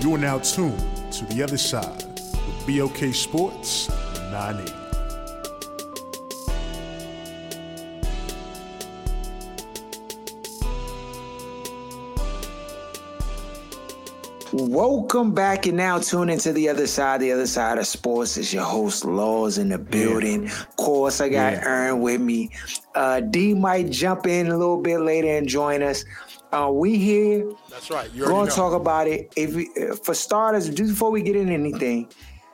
You are now tuned to the other side with BOK Sports 980. Welcome back and now tune into the other side. The other side of sports is your host Laws in the building. Of course, I got Yeah. Aaron with me. Uh, D might jump in a little bit later and join us. Uh, we here That's right. You're going to talk about it. If we, uh, for starters, just before we get into anything,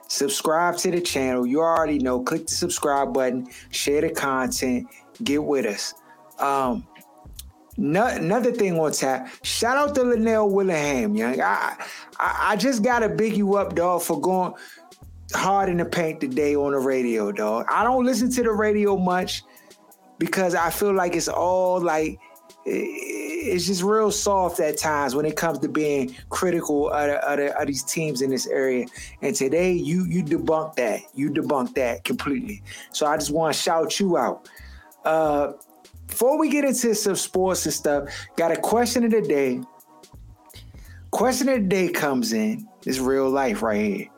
subscribe to the channel. You already know. Click the subscribe button. Share the content. Get with us. Um, no, another thing on tap. Shout out to Linnell Willingham, young. I, I I just gotta big you up, dog, for going hard in the paint today on the radio, dog. I don't listen to the radio much because I feel like it's all like i- it's just real soft at times when it comes to being critical of, of, of these teams in this area. And today, you you debunk that. You debunk that completely. So I just want to shout you out. Uh, before we get into some sports and stuff, got a question of the day. Question of the day comes in. This real life right here.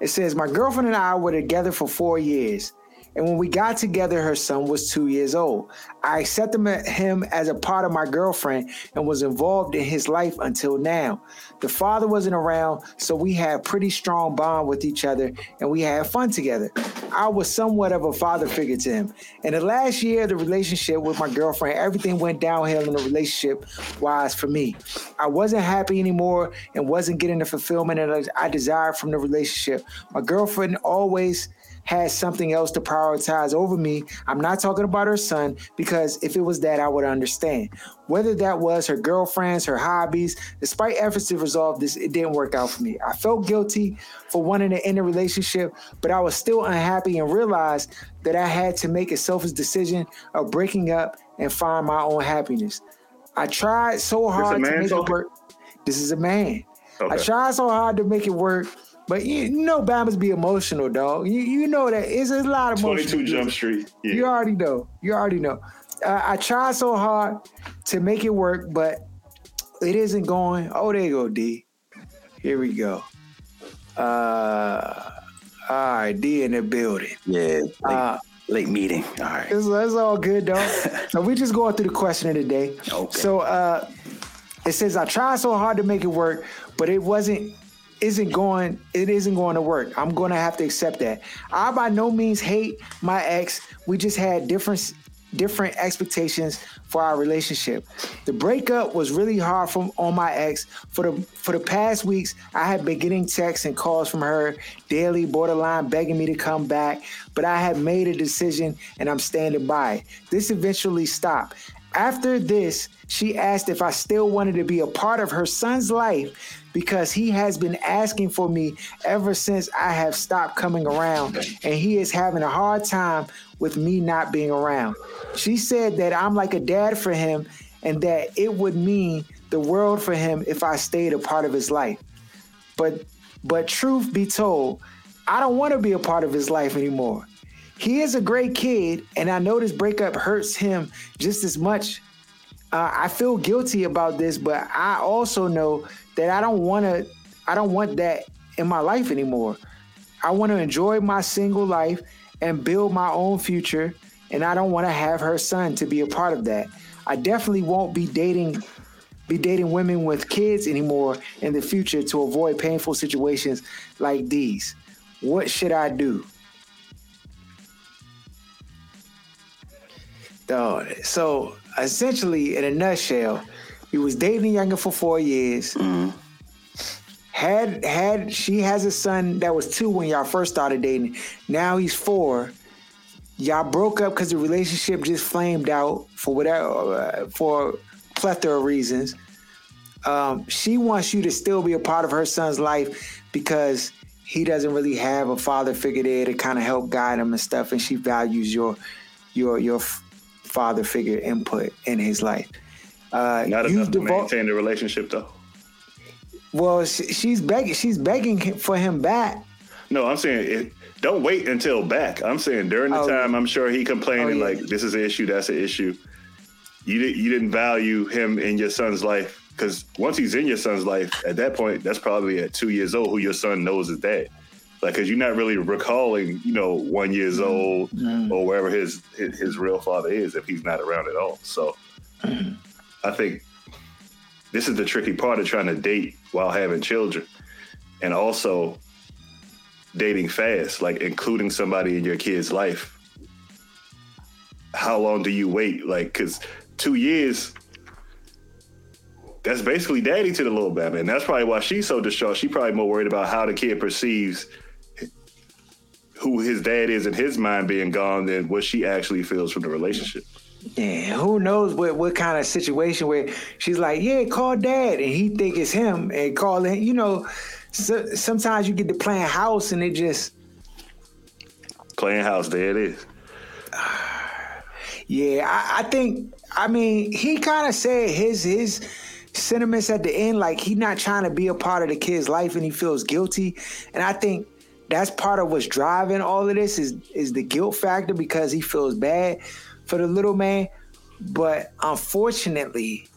It says, My girlfriend and I were together for four years. And when we got together, her son was two years old. I accepted him as a part of my girlfriend and was involved in his life until now. The father wasn't around, so we had pretty strong bond with each other and we had fun together. I was somewhat of a father figure to him. In the last year of the relationship with my girlfriend, everything went downhill in the relationship wise for me. I wasn't happy anymore and wasn't getting the fulfillment that I desired from the relationship. My girlfriend always had something else to prioritize over me. I'm not talking about her son because if it was that, I would understand. Whether that was her girlfriends, her hobbies, despite efforts to resolve this, it didn't work out for me. I felt guilty for wanting to end a relationship, but I was still unhappy and realized that I had to make a selfish decision of breaking up and find my own happiness. I tried so hard to make it work. This is a man. I tried so hard to make it work, but you, you know, Bama's be emotional, dog. You you know that it's a lot of emotion. 22 Jump Street. Yeah. You already know. You already know. Uh, I tried so hard to make it work, but it isn't going. Oh, there you go, D. Here we go. Uh, all right, D in the building. Yeah, late, Uh, late meeting. All right. It's, it's all good, dog. so we just going through the question of the day. Okay. So uh, it says I tried so hard to make it work, but it wasn't isn't going it isn't going to work. I'm going to have to accept that. I by no means hate my ex. We just had different different expectations for our relationship. The breakup was really hard from on my ex. For the for the past weeks, I had been getting texts and calls from her daily, borderline begging me to come back, but I had made a decision and I'm standing by. it. This eventually stopped. After this, she asked if I still wanted to be a part of her son's life because he has been asking for me ever since I have stopped coming around and he is having a hard time with me not being around. She said that I'm like a dad for him and that it would mean the world for him if I stayed a part of his life. But but truth be told, I don't want to be a part of his life anymore. He is a great kid, and I know this breakup hurts him just as much. Uh, I feel guilty about this, but I also know that I don't want to. I don't want that in my life anymore. I want to enjoy my single life and build my own future, and I don't want to have her son to be a part of that. I definitely won't be dating be dating women with kids anymore in the future to avoid painful situations like these. What should I do? Dog, So essentially, in a nutshell, he was dating younger for four years. Had had she has a son that was two when y'all first started dating. Now he's four, y'all broke up because the relationship just flamed out for whatever uh, for plethora of reasons. Um, she wants you to still be a part of her son's life because he doesn't really have a father figure there to kind of help guide him and stuff, and she values your your your father figure input in his life. Uh, Not enough to devo- maintain the relationship, though. Well, she's begging. She's begging for him back. No, I'm saying it, don't wait until back. I'm saying during the oh, time, I'm sure he complaining oh, yeah. like this is an issue, that's an issue. You didn't you didn't value him in your son's life because once he's in your son's life, at that point, that's probably at two years old who your son knows is dad. Like, because you're not really recalling, you know, one years mm-hmm. old mm-hmm. or wherever his, his, his real father is if he's not around at all. So, mm-hmm. I think this is the tricky part of trying to date while having children, and also dating fast, like including somebody in your kid's life. How long do you wait? Like, because two years that's basically daddy to the little Batman. That's probably why she's so distraught. She's probably more worried about how the kid perceives who his dad is in his mind being gone than what she actually feels from the relationship. Yeah, who knows what, what kind of situation where she's like, yeah, call dad, and he think it's him, and call him. You know, so, sometimes you get to playing house, and it just playing house. There it is. Yeah, I, I think. I mean, he kind of said his his sentiments at the end, like he not trying to be a part of the kid's life and he feels guilty. And I think that's part of what's driving all of this is is the guilt factor because he feels bad for the little man. But unfortunately,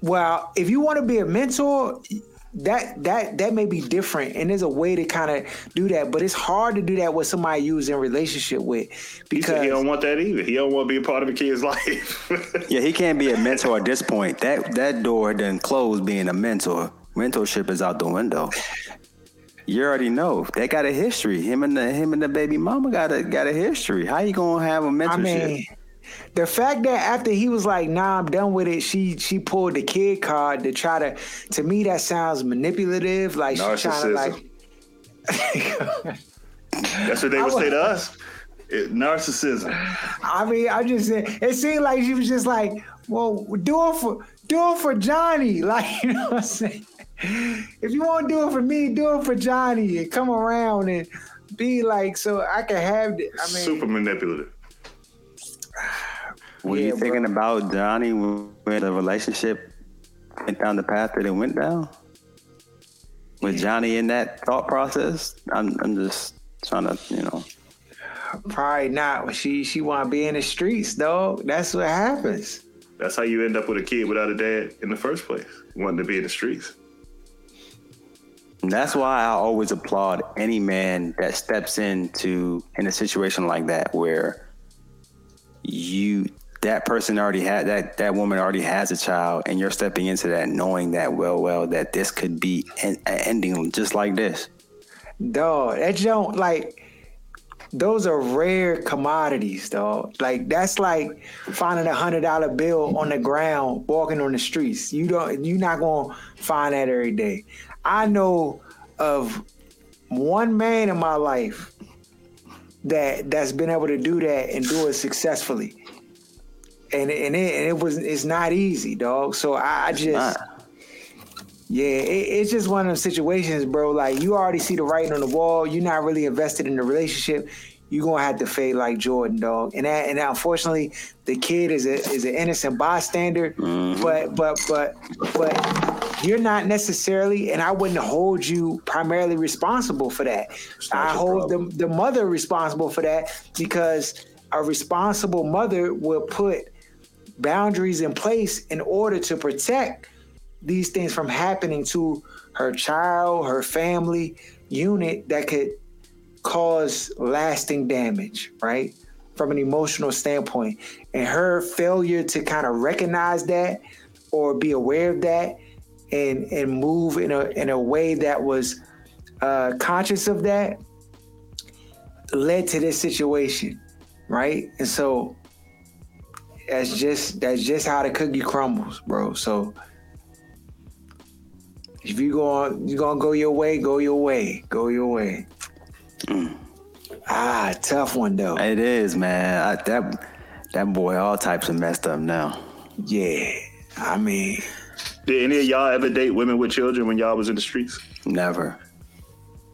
well, if you want to be a mentor, that that that may be different and there's a way to kind of do that but it's hard to do that with somebody you're in relationship with because he, he don't want that either. He don't want to be a part of a kid's life. Yeah he can't be a mentor at this point. That that door didn't close being a mentor. Mentorship is out the window you already know they got a history him and the him and the baby mama got a got a history how you gonna have a mentorship I mean, the fact that after he was like, "Nah, I'm done with it," she she pulled the kid card to try to. To me, that sounds manipulative. Like she's trying to like. That's what they would say to us. It, narcissism. I mean, I just it seemed like she was just like, "Well, do it for do it for Johnny." Like you know what I'm saying. If you want to do it for me, do it for Johnny, and come around and be like, so I can have it. I mean, super manipulative. Were yeah, you thinking bro. about Johnny when the relationship went down the path that it went down? With Johnny in that thought process? I'm I'm just trying to, you know. Probably not. She she wanna be in the streets, dog. That's what happens. That's how you end up with a kid without a dad in the first place, wanting to be in the streets. That's why I always applaud any man that steps into in a situation like that where you that person already had that that woman already has a child and you're stepping into that knowing that well well that this could be an, ending just like this. Dog that don't like those are rare commodities dog like that's like finding a hundred dollar bill on the ground walking on the streets. You don't you're not gonna find that every day i know of one man in my life that that's been able to do that and do it successfully. And and it, and it was it's not easy, dog. So I, I just yeah, it, it's just one of those situations, bro. Like you already see the writing on the wall. You're not really invested in the relationship. You're gonna have to fade like Jordan, dog. And that and unfortunately, the kid is a is an innocent bystander. Mm-hmm. But but but but you're not necessarily, and I wouldn't hold you primarily responsible for that. I hold the, the mother responsible for that because a responsible mother will put boundaries in place in order to protect these things from happening to her child, her family unit that could cause lasting damage, right? From an emotional standpoint. And her failure to kind of recognize that or be aware of that and and move in a in a way that was uh, conscious of that led to this situation, right? And so that's just that's just how the cookie crumbles, bro. So if you go on, you gonna go your way, go your way, go your way. Mm. Ah, tough one though. It is, man. I, that that boy, all types of messed up now. Yeah, I mean, did any of y'all ever date women with children when y'all was in the streets? Never.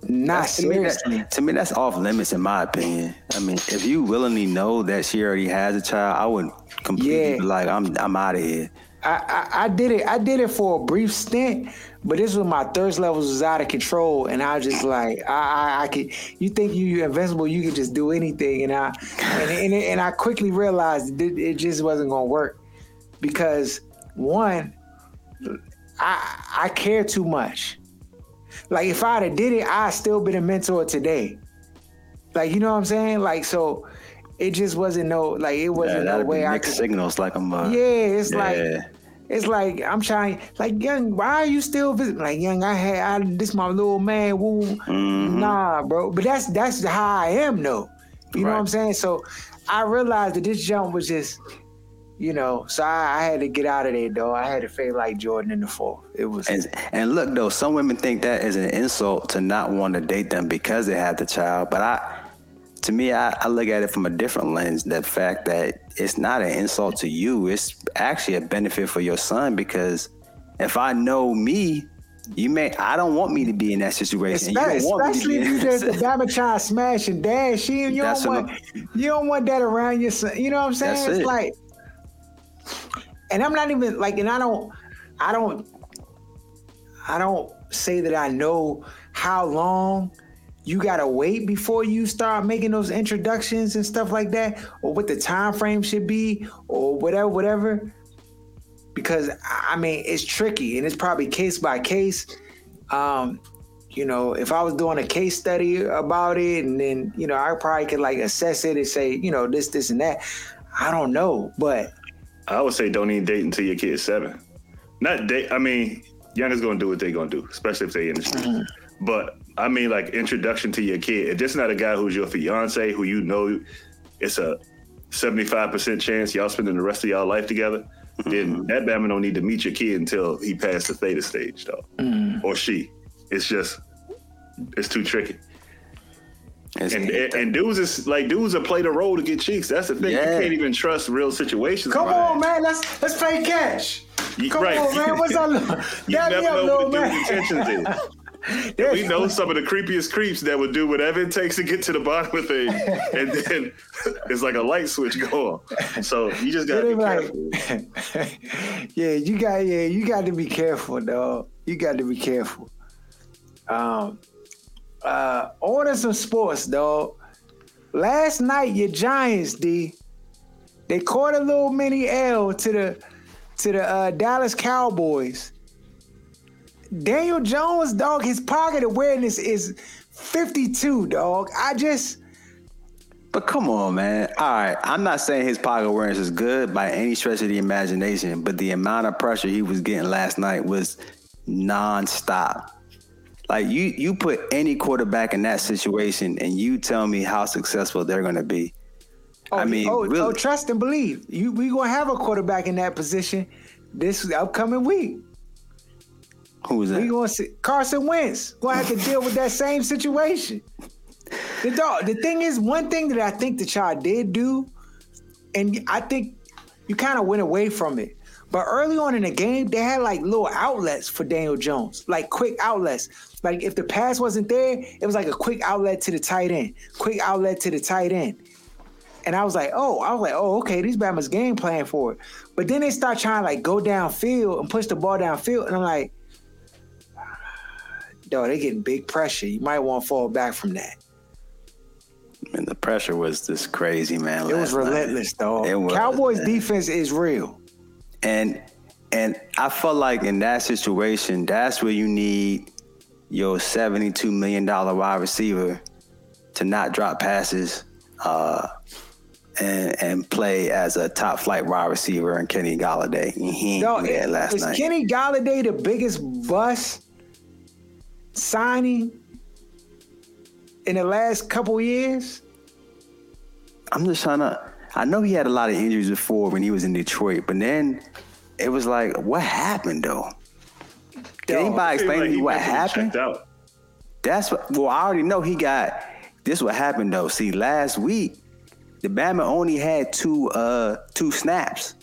Not That's- to me, seriously. that, to me, that's off limits in my opinion. I mean, if you willingly know that she already has a child, I would completely Yeah. be like, I'm I'm out of here. I, I, did it. I did it for a brief stint, but this was my thirst levels was out of control, and I was just like, I, I, I could. You think you're invincible? You could just do anything, and I, and and, and I quickly realized it, it just wasn't gonna work because one, I I care too much. Like if I'd have did it, I'd still been a mentor today. Like you know what I'm saying? Like so, it just wasn't no like it wasn't no that'd way I could. signals like I'm. Uh, Yeah, it's Yeah. like it's like I'm trying like young, why are you still visiting? Like young, I had I this my little man, woo. Mm-hmm. Nah, bro. But that's that's how I am though. You know what I'm saying? So I realized that this jump was just, you know, so I, I had to get out of there though. I had to fade like Jordan in the fourth. It was And, and look though, some women think that is an insult to not want to date them because they have the child. But I, to me, I, I look at it from a different lens. The fact that it's not an insult to you, it's actually a benefit for your son because if I know me, you may I don't want me to be in that situation. You Especially, don't want me to especially if you just the Bama child smash and dash in, you That's don't want you don't want that around your son. You know what I'm saying? That's it's it. like, and I'm not even like, and I don't, I don't, I don't say that I know how long you gotta wait before you start making those introductions and stuff like that, or what the time frame should be, or whatever, whatever because I mean it's tricky and it's probably case by case. Um, you know, if I was doing a case study about it, and then you know, I probably could like assess it and say, you know, this, this, and that. I don't know, but I would say don't even date until your kid's seven. Not date. I mean, young is gonna do what they gonna do, especially if they in the street. But I mean, like introduction to your kid. If this not a guy who's your fiance, who you know, it's a seventy five percent chance y'all spending the rest of y'all life together. Then mm-hmm. that Bama don't need to meet your kid until he passed the theta stage, though, mm. or she. It's just, it's too tricky. It's- And, and and dudes is like dudes will play the role to get cheeks. That's the thing. Yeah. You can't even trust real situations. come around on, man, let's let's play catch. You- Come right. on, man, what's up? You never me up, know what the man. dude's intentions is. We know some of the creepiest creeps that would do whatever it takes to get to the bottom of things, and then it's like a light switch go on. So you just gotta be be like, careful. yeah, you got yeah, you got to be careful, dog. You got to be careful. Um, uh, order some sports, dog. Last night, your Giants, D, they caught a little mini L to the to the uh, Dallas Cowboys. Daniel Jones, dog, his pocket awareness is 52, dog. I just But come on, man. All right, I'm not saying his pocket awareness is good by any stretch of the imagination, but the amount of pressure he was getting last night was nonstop. Like you, you put any quarterback in that situation, and you tell me how successful they're going to be. Oh, I mean, oh, oh really, oh, trust and believe. You we gonna have a quarterback in that position this upcoming week. Who We that? gonna see Carson Wentz gonna have to deal with that same situation. The dog. The thing is, one thing that I think that y'all did do, and I think you kind of went away from it. But early on in the game, they had like little outlets for Daniel Jones, like quick outlets. Like if the pass wasn't there, it was like a quick outlet to the tight end, quick outlet to the tight end. And I was like, oh, I was like, oh, okay, these Bama's game plan for it. But then they start trying to like go downfield and push the ball downfield, and I'm like, dog, they getting big pressure. You might want to fall back from that. And the pressure was just crazy, man. It was night. relentless, dog. It was, Cowboys man. defense is real. And and I felt like in that situation, that's where you need your seventy-two million dollar wide receiver to not drop passes, uh, and and play as a top flight wide receiver in Kenny Golladay. And He ain't last is night. Kenny Golladay the biggest bust signing in the last couple years? I'm just trying to. I know he had a lot of injuries before when he was in Detroit, but then it was like, what happened though? Can Dog, anybody explain like to me what happened? out. That's what. Well, I already know he got. this what happened though. See, last week, the Bama only had two uh two snaps.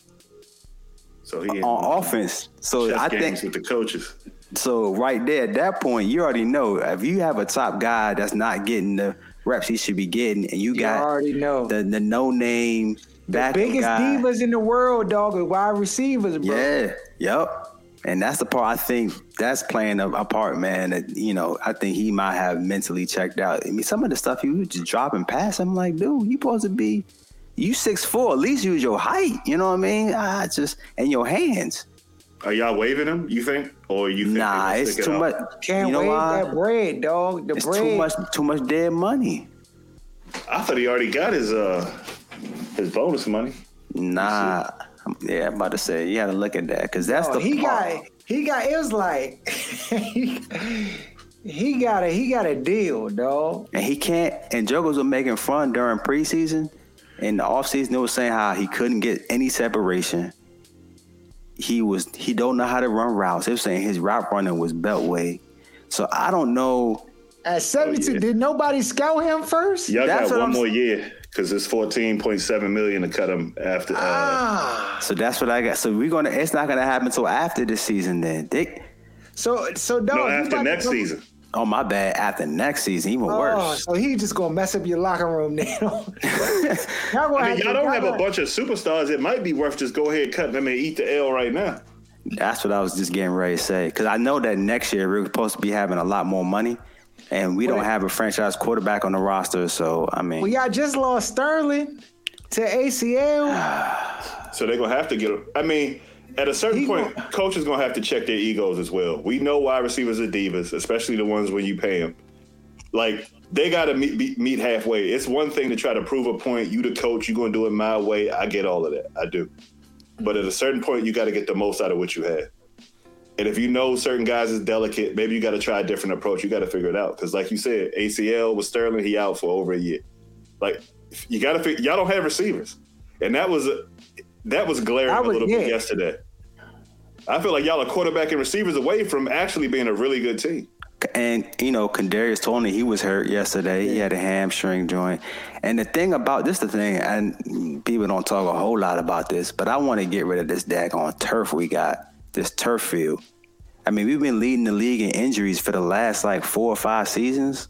So he on offense. So I think with the coaches. So right there, at that point, you already know if you have a top guy that's not getting the reps he should be getting, and you, You got already know. the the no name The biggest guy. divas in the world, dog, are wide receivers, bro. Yeah, yep. And that's the part I think that's playing a, a part, man. That you know, I think he might have mentally checked out. I mean, some of the stuff he was just dropping past. I'm like, dude, you supposed to be you six four. At least use your height. You know what I mean? I just and your hands. Are y'all waving him? You think, or you think? Nah, it's stick it too much. Can't you know wait why? that bread, dog. The It's bread. too much. Too much dead money. I thought he already got his uh his bonus money. Nah. Yeah, I'm about to say you got to look at that because that's Oh, the he part. got he got it was like he got a he got a deal, dog. And he can't. And Jokers were making fun during preseason. In the offseason, they were saying how he couldn't get any separation. He was he don't know how to run routes. They were saying his route running was beltway. So I don't know. At 72, Oh, yeah. did nobody scout him first? Y'all That's got what one I'm more s- year because it's fourteen point seven million to cut him after. Uh, Ah. So that's what I got. So we're gonna. It's not gonna happen until after the season. Then Dick. So so dog, no, after next come- season. Oh my bad. After next season, even Oh, worse. so he just gonna mess up your locker room now. y'all gonna I mean, to- y'all don't have a gonna- bunch of superstars. It might be worth just go ahead cut them and eat the L right now. That's what I was just getting ready to say. Because I know that next year we're supposed to be having a lot more money, and we don't Wait. have a franchise quarterback on the roster. So I mean, Well, y'all just lost Sterling to ACL. So they're gonna have to get. I mean, at a certain He point, gon- coaches gonna have to check their egos as well. We know wide receivers are divas, especially the ones when you pay them. Like they got to meet meet halfway. It's one thing to try to prove a point. You the coach, you gonna do it my way. I get all of that. I do. But at a certain point, you got to get the most out of what you have. And if you know certain guys is delicate, maybe you got to try a different approach. You got to figure it out because, like you said, ACL with Sterling, he out for over a year. Like you got to figure. Y'all don't have receivers, and that was that was glaring I a was- little bit yesterday. I feel like y'all are quarterback and receivers away from actually being a really good team. And you know, Kadarius Toney, he was hurt yesterday. He had a hamstring joint. And the thing about this, the thing, and people don't talk a whole lot about this, but I want to get rid of this daggone turf we got, this turf field. I mean, we've been leading the league in injuries for the last like four or five seasons.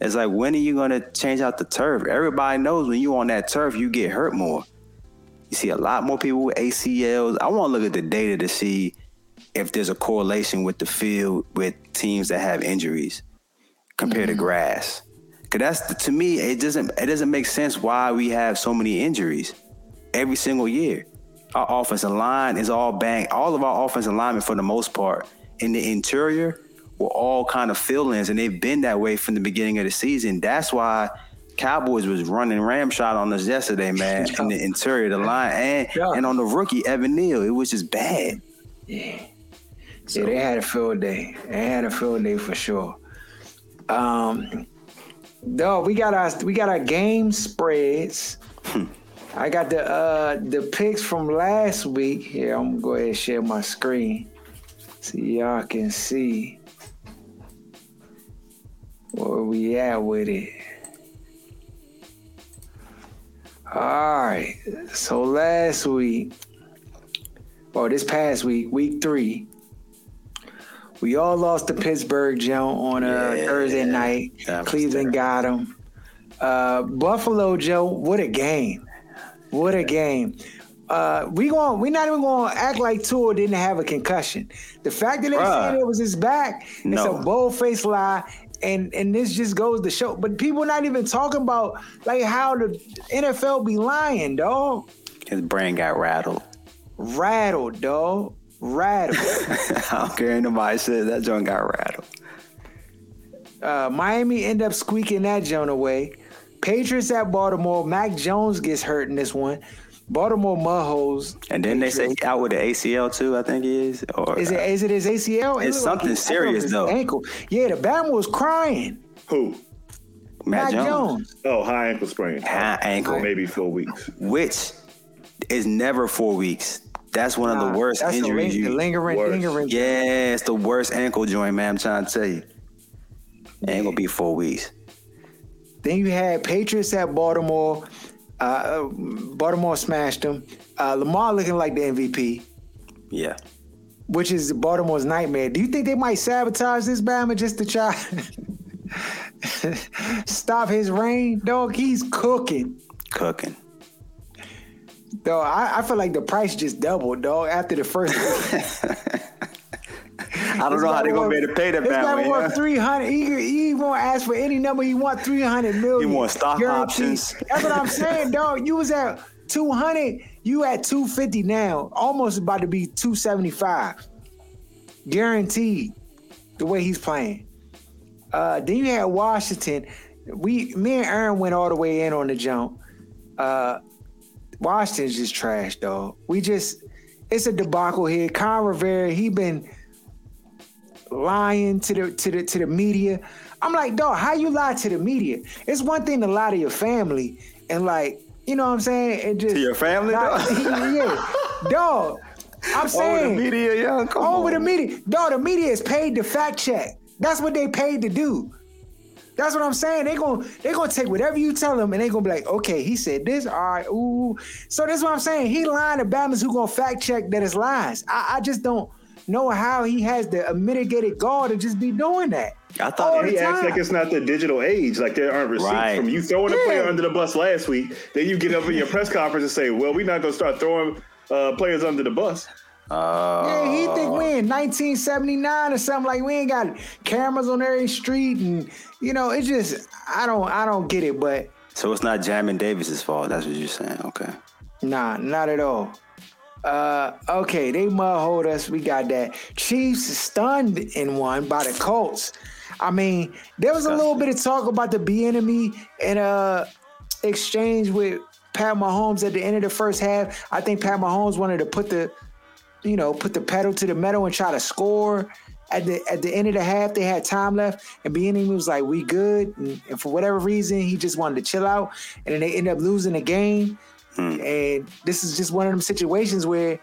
It's like, when are you going to change out the turf? Everybody knows when you on that turf, you get hurt more. You see a lot more people with ACLs. I want to look at the data to see if there's a correlation with the field with teams that have injuries compared to mm-hmm. grass. Cause that's to me, it doesn't it doesn't make sense why we have so many injuries every single year. Our offensive line is all bang. All of our offensive linemen, for the most part, in the interior, were all kind of fill-ins, and they've been that way from the beginning of the season. That's why Cowboys was running ramshot on us yesterday, man, in the interior of the line, and Yeah. and on the rookie Evan Neal. It was just bad. Yeah, so they had a field day. They had a field day for sure. Um, though we got our we got our game spreads. I got the uh the picks from last week. Here, I'm gonna go ahead and share my screen so y'all can see where we at with it. All right. So last week, or this past week, week three, we all lost to Pittsburgh, Joe, on a Yeah. Thursday night. Cleveland got them. Uh, Buffalo, Joe, what a game! What a game! Uh, we going we not even going to act like Tua didn't have a concussion. The fact that they said it was his back, No. it's a bold faced lie. And and this just goes to show, but people not even talking about like how the NFL be lying, dog. His brain got rattled. Rattled, dog. Rattled. I don't care nobody said that joint got rattled. uh, Miami end up squeaking that joint away. Patriots at Baltimore. Mac Jones gets hurt in this one. Baltimore mudholes. And then they say he out with the ACL too. I think he is. Or Is it uh, is it his ACL? It It's looked like something he- I thought it serious, was though. Ankle. Yeah, the Bama was crying. Who? Matt, Mac Jones, Jones. Oh, high ankle sprain. high ankle, Maybe four weeks. which is never four weeks. That's one of the worst that's the injuries. ling- you, the lingering, Worst. lingering. yeah, it's the worst ankle joint, man. I'm trying to tell you. It ain't gonna be four weeks. Then you had Patriots at Baltimore. Uh, Baltimore smashed them. Uh, Lamar looking like the MVP. Yeah. Which is Baltimore's nightmare. Do you think they might sabotage this Bama just to try stop his reign? Dog, he's cooking. Cooking. Though I, I, feel like the price just doubled, dog, after the first. I don't know how they're gonna be able to pay that back. This guy want three hundred. He, he won't ask for any number. He want three hundred million. He want stock guaranteed. options. That's what I'm saying, dog. You was at two hundred. You at two fifty now. Almost about to be two seventy five. Guaranteed. The way he's playing. Uh, then you had Washington. We, me and Aaron went all the way in on the jump. Uh, Washington's just trash, dog. We just, it's a debacle here. Ron Rivera, he been lying to the to the to the media. I'm like, dog, how you lie to the media? It's one thing to lie to your family and like, you know what I'm saying? And just to your family, not, dog. yeah, dog. I'm saying over the media, young. Come over on. the media, dog. The media is paid to fact check. That's what they paid to do. That's what I'm saying. They gonna they gonna take whatever you tell them, and they gonna be like, okay, he said this. All right, ooh. So that's what I'm saying. He lying to Bama's who gonna fact check that it's lies. I, I just don't know how he has the mitigated gall to just be doing that. I thought he acts like it's not the digital age. Like there aren't receipts right. from you throwing yeah. a player under the bus last week. Then you get up in your press conference and say, "Well, we're not gonna start throwing uh, players under the bus." Uh, yeah, he think we in 1979 or something like we ain't got cameras on every street and you know it's just I don't I don't get it. But so it's not Jamin Davis's fault. That's what you're saying. Okay. Nah, not at all. Uh, okay, they mud hold us. We got that. Chiefs stunned in one by the Colts. I mean, there was a little bit of talk about the Bieniemy and uh exchange with Pat Mahomes at the end of the first half. I think Pat Mahomes wanted to put the, you know, put the pedal to the metal and try to score. At the at the end of the half, they had time left, and Bieniemy was like, "We good," and, and for whatever reason, he just wanted to chill out, and then they end up losing the game. Hmm. And this is just one of them situations where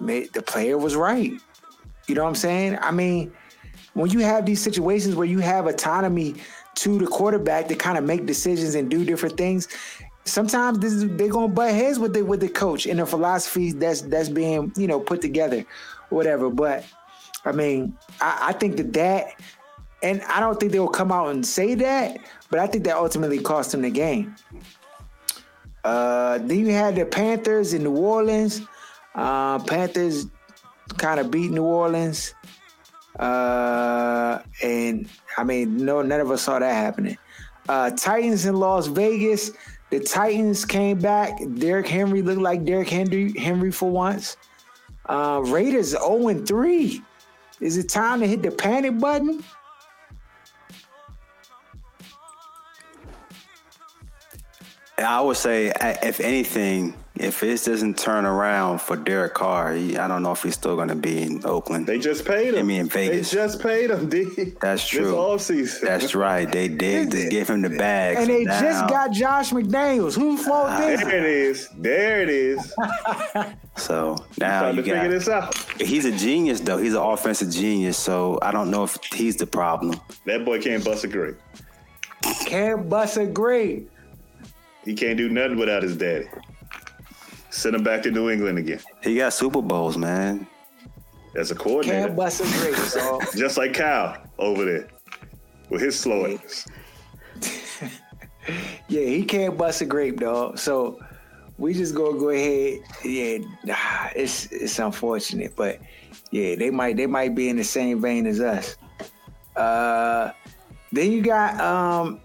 the, the player was right. You know what I'm saying? I mean, when you have these situations where you have autonomy to the quarterback to kind of make decisions and do different things, sometimes this is, they're gonna butt heads with the with the coach and the philosophy that's that's being you know put together, whatever. But I mean, I, I think that that, and I don't think they will come out and say that, but I think that ultimately cost them the game. Uh, then you had the Panthers in New Orleans. Uh, Panthers kind of beat New Orleans. Uh, and I mean, no, none of us saw that happening. Uh, Titans in Las Vegas. The Titans came back. Derrick Henry looked like Derrick Henry, Henry for once. Uh, Raiders 0 3. Is it time to hit the panic button? I would say, if anything, if this doesn't turn around for Derek Carr, he, I don't know if he's still going to be in Oakland. They just paid him. I mean, in Vegas. They just paid him, D. That's true. This offseason. That's right. They did. They gave him the bag. And they now, just got Josh McDaniels. Who fault uh, is There it is. There it is. so now you got, to figure this out. He's a genius, though. He's an offensive genius. So I don't know if he's the problem. That boy can't bust a grape. Can't bust a grape. He can't do nothing without his daddy. Send him back to New England again. He got Super Bowls, man. That's a coordinator. Can't bust a grape, Just like Kyle over there with his slowness. yeah, he can't bust a grape, dog. So we just gonna go ahead. Yeah, it's it's unfortunate, but yeah, they might they might be in the same vein as us. Uh, then you got um,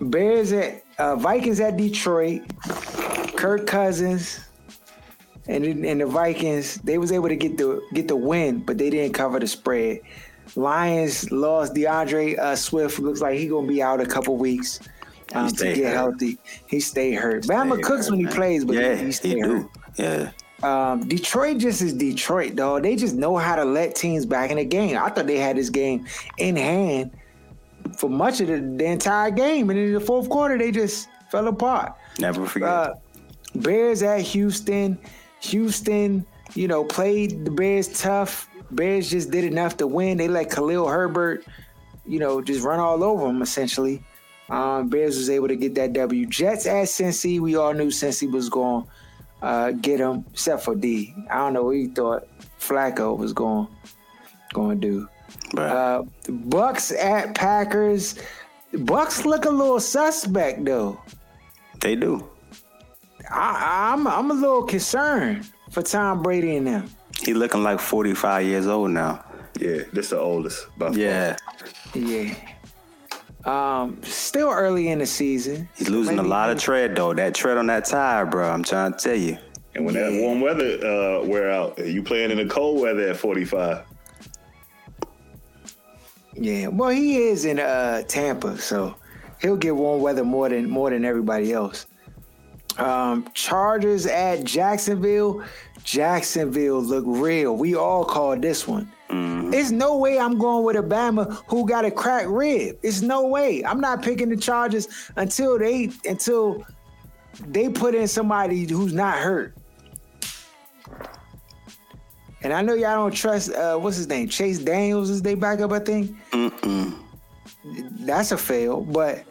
Bears at uh, Vikings at Detroit. Kirk Cousins and and the Vikings they was able to get the get the win, but they didn't cover the spread. Lions lost D'Andre uh, Swift. Looks like he gonna be out a couple weeks um, to get hurt. healthy. He stayed hurt. Bama cooks hurt, when he man. plays, but yeah, he, he hurt. Yeah. Um, Detroit just is Detroit, though. They just know how to let teams back in the game. I thought they had this game in hand for much of the, the entire game, and in the fourth quarter, they just fell apart. Never forget. Uh, Bears at Houston. Houston, you know, played the Bears tough. Bears just did enough to win. They let Khalil Herbert, you know, just run all over them essentially. Um, Bears was able to get that W. Jets at Cincy. We all knew Cincy was going to uh, get them, except for D. I don't know what he thought Flacco was going going to do. Right. Uh, Bucks at Packers. Bucks look a little suspect though. They do. I, I'm I'm a little concerned for Tom Brady and them. He looking like 45 years old now. Yeah, this the oldest. yeah. Yeah. Um, still early in the season. He's losing Maybe a lot of tread though. That tread on that tire, bro. I'm trying to tell you. And when yeah. that warm weather uh, wear out, you playing in the cold weather at 45. Yeah, well, he is in uh, Tampa, so he'll get warm weather more than more than everybody else. Um, Chargers at Jacksonville. Jacksonville look real. We all called this one. Mm-hmm. There's no way I'm going with Alabama who got a cracked rib. It's no way. I'm not picking the Chargers until they until they put in somebody who's not hurt. And I know y'all don't trust uh, what's his name? Chase Daniels is they backup, I think. Mm-mm. That's a fail, but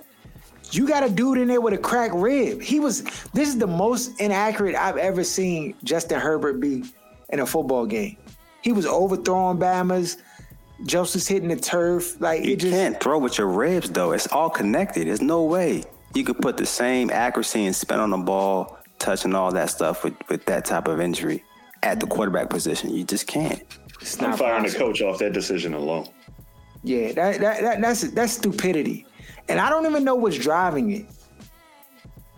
you got a dude in there with a cracked rib. He was. This is the most inaccurate I've ever seen Justin Herbert be in a football game. He was overthrowing Bama's. Joseph's hitting the turf. Like you it just, can't throw with your ribs though. It's all connected. There's no way you could put the same accuracy and spin on the ball, touch and all that stuff with, with that type of injury at the quarterback position. You just can't. It's not I'm firing possible. the coach off that decision alone. Yeah, that, that, that that's that's stupidity. And I don't even know what's driving it.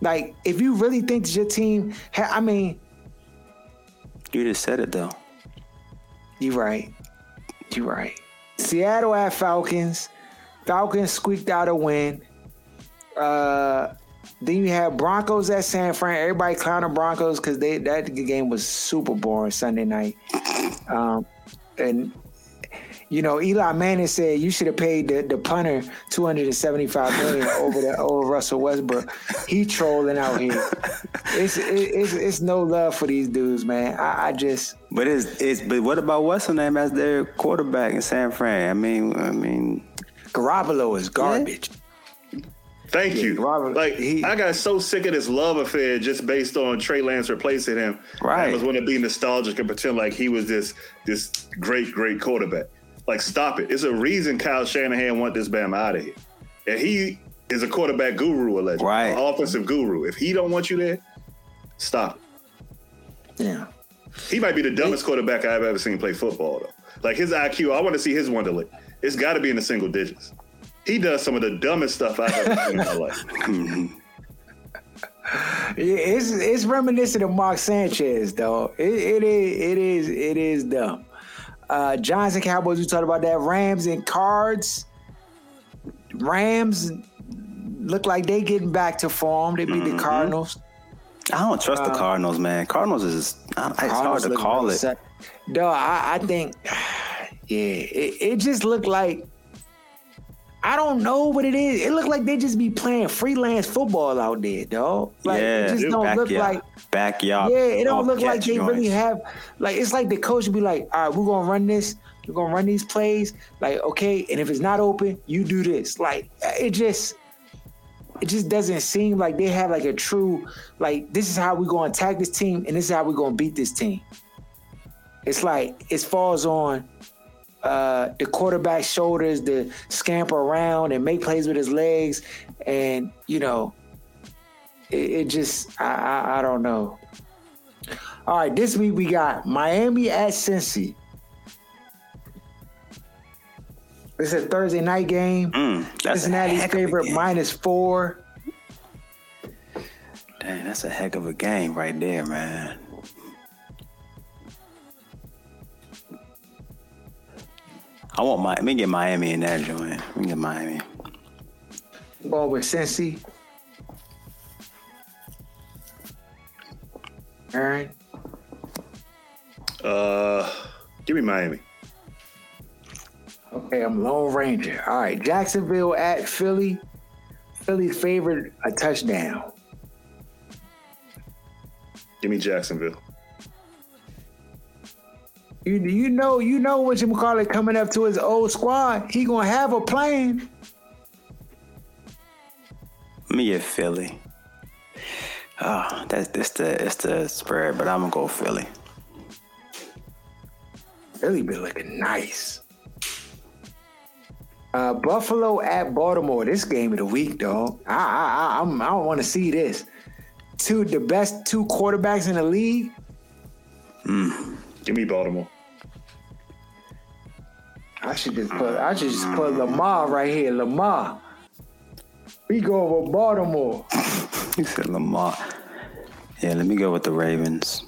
Like, if you really think that your team, ha- I mean, you just said it though. You're right. You're right. Seattle at Falcons. Falcons squeaked out a win. Uh, then you have Broncos at San Fran. Everybody clowning Broncos because they that game was super boring Sunday night. Um, and you know, Eli Manning said you should have paid the, the punter two hundred and seventy five million over the over Russell Westbrook. He trolling out here. It's it's it's no love for these dudes, man. I, I just. But it's it's but what about what's her name as their quarterback in San Fran? I mean, I mean, Garoppolo is garbage. Yeah. Thank yeah, you. Robert, like he, I got so sick of this love affair just based on Trey Lance replacing him. Right. I was want to be nostalgic and pretend like he was this this great great quarterback. Like, stop it. It's a reason Kyle Shanahan want this Bam out of here. And he is a quarterback guru, allegedly. Right. An offensive guru. If he don't want you there, stop it. Yeah. He might be the dumbest quarterback I've ever seen play football, though. Like his IQ, I want to see his Wonderlic. It's got to be in the single digits. He does some of the dumbest stuff I've ever seen in my life. Yeah, it's it's reminiscent of Mark Sanchez, though. It, it is it is it is dumb. Uh, Giants and Cowboys, we talked about that. Rams and Cards. Rams look like they getting back to form. They beat mm-hmm. the Cardinals. I don't trust uh, the Cardinals, man. Cardinals is I, it's hard to call it. No, I, I think, yeah, it, it just looked like I don't know what it is. It looked like they just be playing freelance football out there, dog. Like yeah, it just don't look like backyard. Yeah, it don't look like they joints. really have like it's like the coach would be like, all right, we're gonna run this, we're gonna run these plays. Like, okay, and if it's not open, you do this. Like it just it just doesn't seem like they have like a true like this is how we're gonna attack this team and this is how we're gonna beat this team. It's like it falls on uh, the quarterback shoulders to scamper around and make plays with his legs, and you know, it, it just I, I, I don't know. All right, this week we got Miami at Cincy. It's a Thursday night game. Mm, Cincinnati's favorite minus four. Dang, that's a heck of a game right there, man. I want my. Let me get Miami in that joint. Let me get Miami. Ball with Cincy. Aaron. Uh, give me Miami. Okay, I'm Lone Ranger. All right, Jacksonville at Philly. Philly favored a touchdown. Give me Jacksonville. You you know you know what you call it coming up to his old squad. He gonna have a plan. Me get Philly. Oh, that's it's the it's the spread, but I'm gonna go Philly. Philly been looking nice. Uh, Buffalo at Baltimore. This game of the week, dog. I I I, I'm, I don't want to see this. Two the best two quarterbacks in the league. Mm. Give me Baltimore. I should just put I should just put Lamar right here. Lamar. We go over Baltimore. you said Lamar. Yeah, let me go with the Ravens.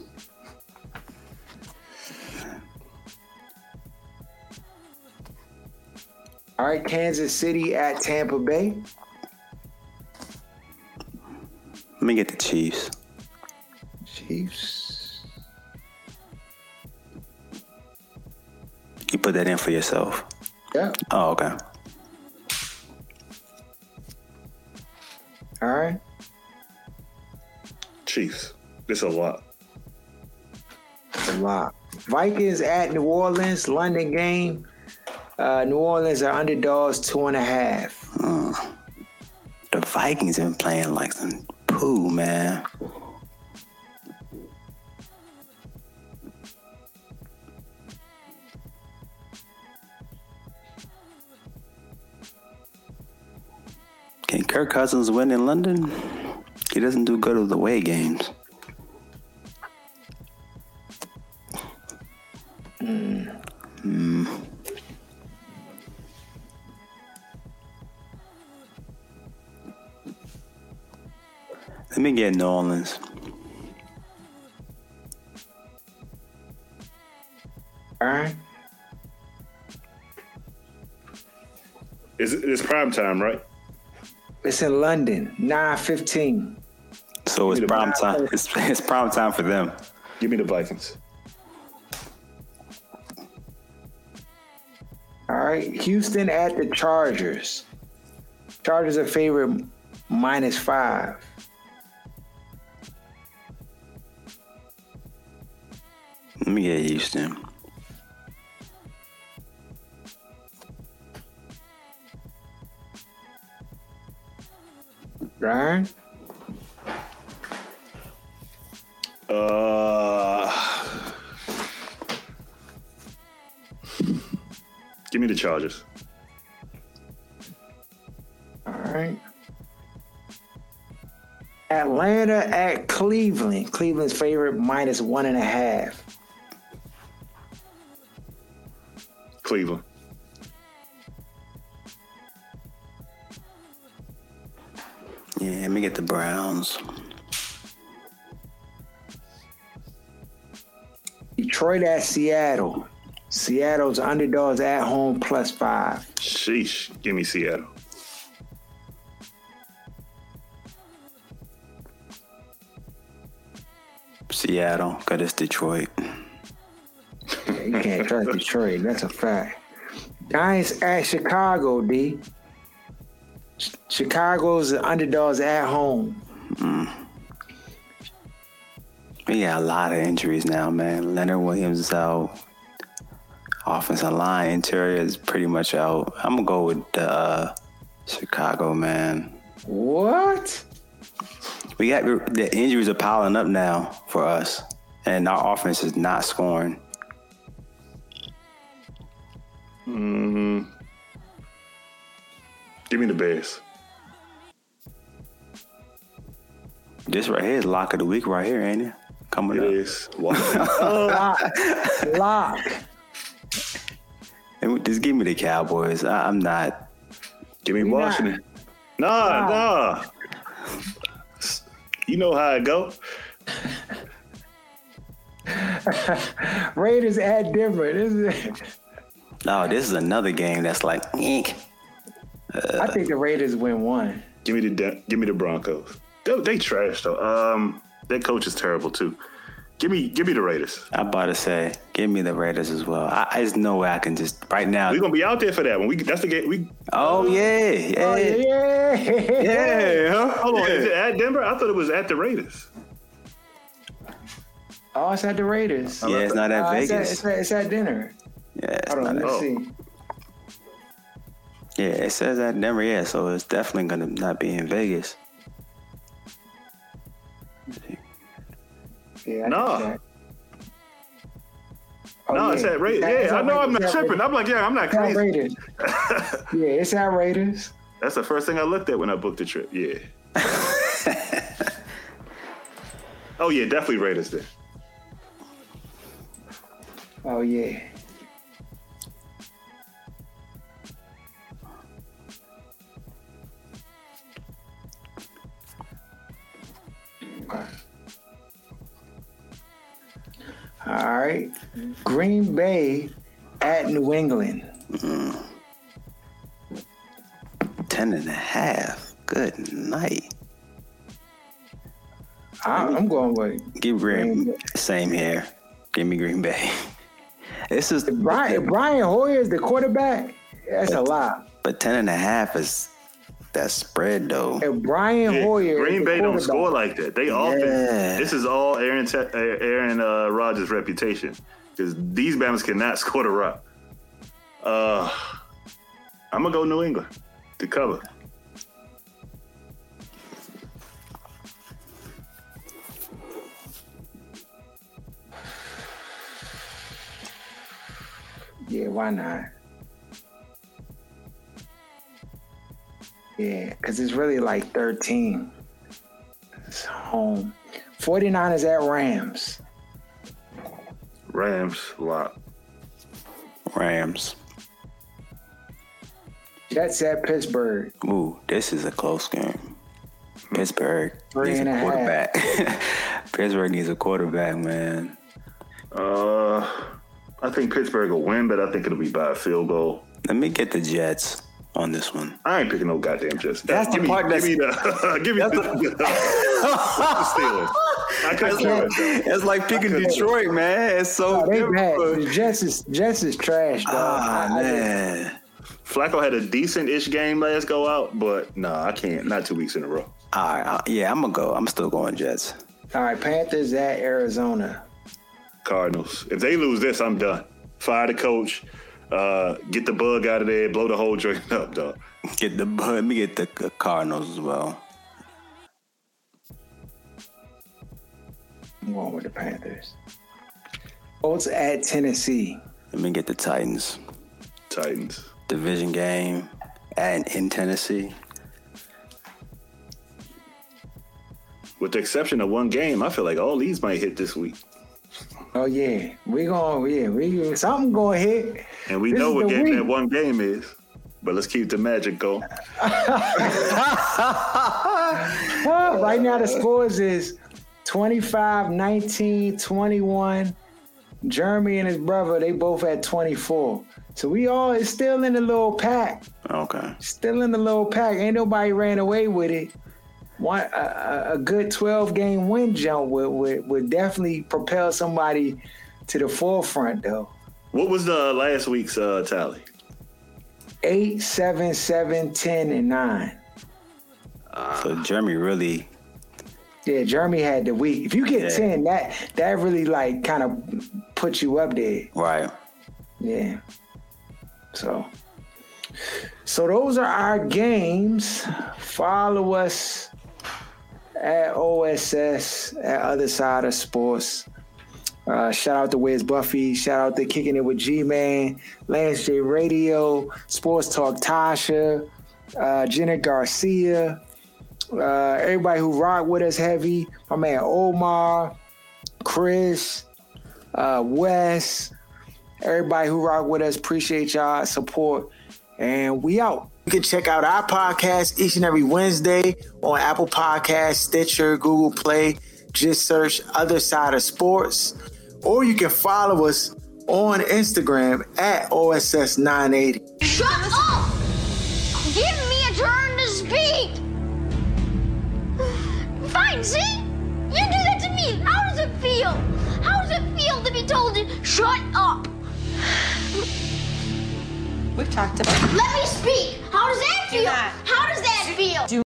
All right, Kansas City at Tampa Bay. Let me get the Chiefs. Chiefs. You put that in for yourself. Yeah. Oh, okay. All right. Chiefs. This a lot. A lot. Vikings at New Orleans, London game. Uh, New Orleans are underdogs two and a half. Uh, the Vikings have been playing like some poo, man. Kirk Cousins win in London? He doesn't do good with the away games. Mm. Mm. Let me get New Orleans. All right. Is it's prime time, right? It's in London, nine fifteen. So it's prime time. It's, it's prime time for them. Give me the Vikings. All right, Houston at the Chargers. Chargers are favorite minus five. Let me get Houston. Ryan? Uh, give me the Chargers. All right. Atlanta at Cleveland. Cleveland's favorite minus one and a half. Cleveland. Browns. Detroit at Seattle. Seattle's underdogs at home plus five. Sheesh. Give me Seattle. Seattle, because it's Detroit. Yeah, you can't trust Detroit. That's a fact. Giants at Chicago, D. Chicago's underdogs at home. We got a lot of injuries now, man. Leonard Williams is out. Offensive line interior is pretty much out. I'm gonna go with uh, Chicago, man. What? We got the injuries are piling up now for us, and our offense is not scoring. Mm-hmm. Give me the Bears. This right here is lock of the week right here, ain't it? Coming it up. It is. lock. lock. And just give me the Cowboys. I, am not. Give me Washington. Nah, nah. You know how it go. Raiders at Denver. This is no, this is another game that's like. Eek. Uh, I think the Raiders win one. Give me the give me the Broncos. They, they trash though. Um, that coach is terrible too. Give me give me the Raiders. I'm about to say, give me the Raiders as well. I, there's no way I can just right now. We're gonna be out there for that one. We that's the game. We. Oh yeah, yeah, oh, yeah, yeah. Huh? Hold on, is it at Denver? I thought it was at the Raiders. Oh, it's at the Raiders. Yeah, it's not at Uh, it's, at, Vegas. it's, at, it's at Denver. yeah, it's Hold on, not let's Oh. see. Yeah, it says at Denver, yeah, so it's definitely gonna not be in Vegas. Yeah, I No. Oh, no, yeah. it's at Raiders. It's Yeah, I at know I'm not It's tripping. I'm like, yeah, I'm not It's crazy. Raiders. yeah, it's at Raiders. That's the first thing I looked at when I booked the trip. Yeah. oh yeah, definitely Raiders then. Oh yeah. All right. Green Bay at New England. Mm. Ten and a half. Good night. I, I'm going with Give Green Green Bay. same here. Give me Green Bay. This is Brian. Brian Hoyer is the quarterback. That's a lot. but ten and a half is that spread though. If Brian Yeah, Hoyer, is Green Bay don't score like that. They often. Yeah. This is all Aaron Te- Aaron uh, Rodgers' reputation because these Bama's cannot score the rock. Uh, I'm gonna go New England to cover. Yeah, why not? Yeah, because it's really like 13. It's home. 49ers at Rams. Rams lock. Rams. Jets at Pittsburgh. Ooh, this is a close game. Pittsburgh Three needs a a quarterback. Pittsburgh needs a quarterback, man. Uh, I think Pittsburgh will win, but I think it'll be by a field goal. Let me get the Jets on this one. I ain't picking no goddamn Jets. That's the give me, part Give that's- me the. give me the. the Steelers. I couldn't do it. It's like picking Detroit, man. It's so they bad. The Jets is Jets is trash, dog. Ah, I- I- man. Flacco had a decent-ish game last go out, but no, I can't. Not two weeks in a row. All right, uh, yeah, I'm gonna go. I'm still going Jets. All right, Panthers at Arizona. Cardinals. If they lose this, I'm done. Fire the coach. Uh, get the bug out of there. Blow the whole joint up, dog. Get the bug. let me get the uh, Cardinals as well. I'm going with the Panthers. Colts at Tennessee. Let me get the Titans. Titans. Division game at in Tennessee. With the exception of one game, I feel like all these might hit this week. Oh yeah, we going yeah we something going to hit. And we This know what game week. that one game is. But let's keep the magic going. Right now the scores is 25, 19, 21. Jeremy and his brother, they both at 24. So we all is still in the little pack. Okay. Still in the little pack. Ain't nobody ran away with it. One a, a- a good 12 game win jump would, would would definitely propel somebody to the forefront though. What was the last week's uh, tally? Eight, seven, seven, 10, and nine. So Jeremy really Yeah, Jeremy had the week. If you get Yeah. 10, that that really like kind of puts you up there. right. Yeah. So so those are our games. Follow us at OSS at Other Side of Sports. Uh, shout out to Wiz Buffy. Shout out to Kicking It with G Man, Lance J Radio, Sports Talk Tasha, uh, Jenna Garcia, uh, everybody who rock with us heavy. My man Omar, Chris, uh, Wes, everybody who rock with us. Appreciate y'all support. And we out. You can check out our podcast each and every Wednesday on Apple Podcasts, Stitcher, Google Play. Just search Other Side of Sports. Or you can follow us on Instagram at OSS980. Shut up! Give me a turn to speak! Fine, see? You do that to me. How does it feel? How does it feel to be told to shut up? We've talked about Let me speak. How does that Do feel? not. How does that feel? Do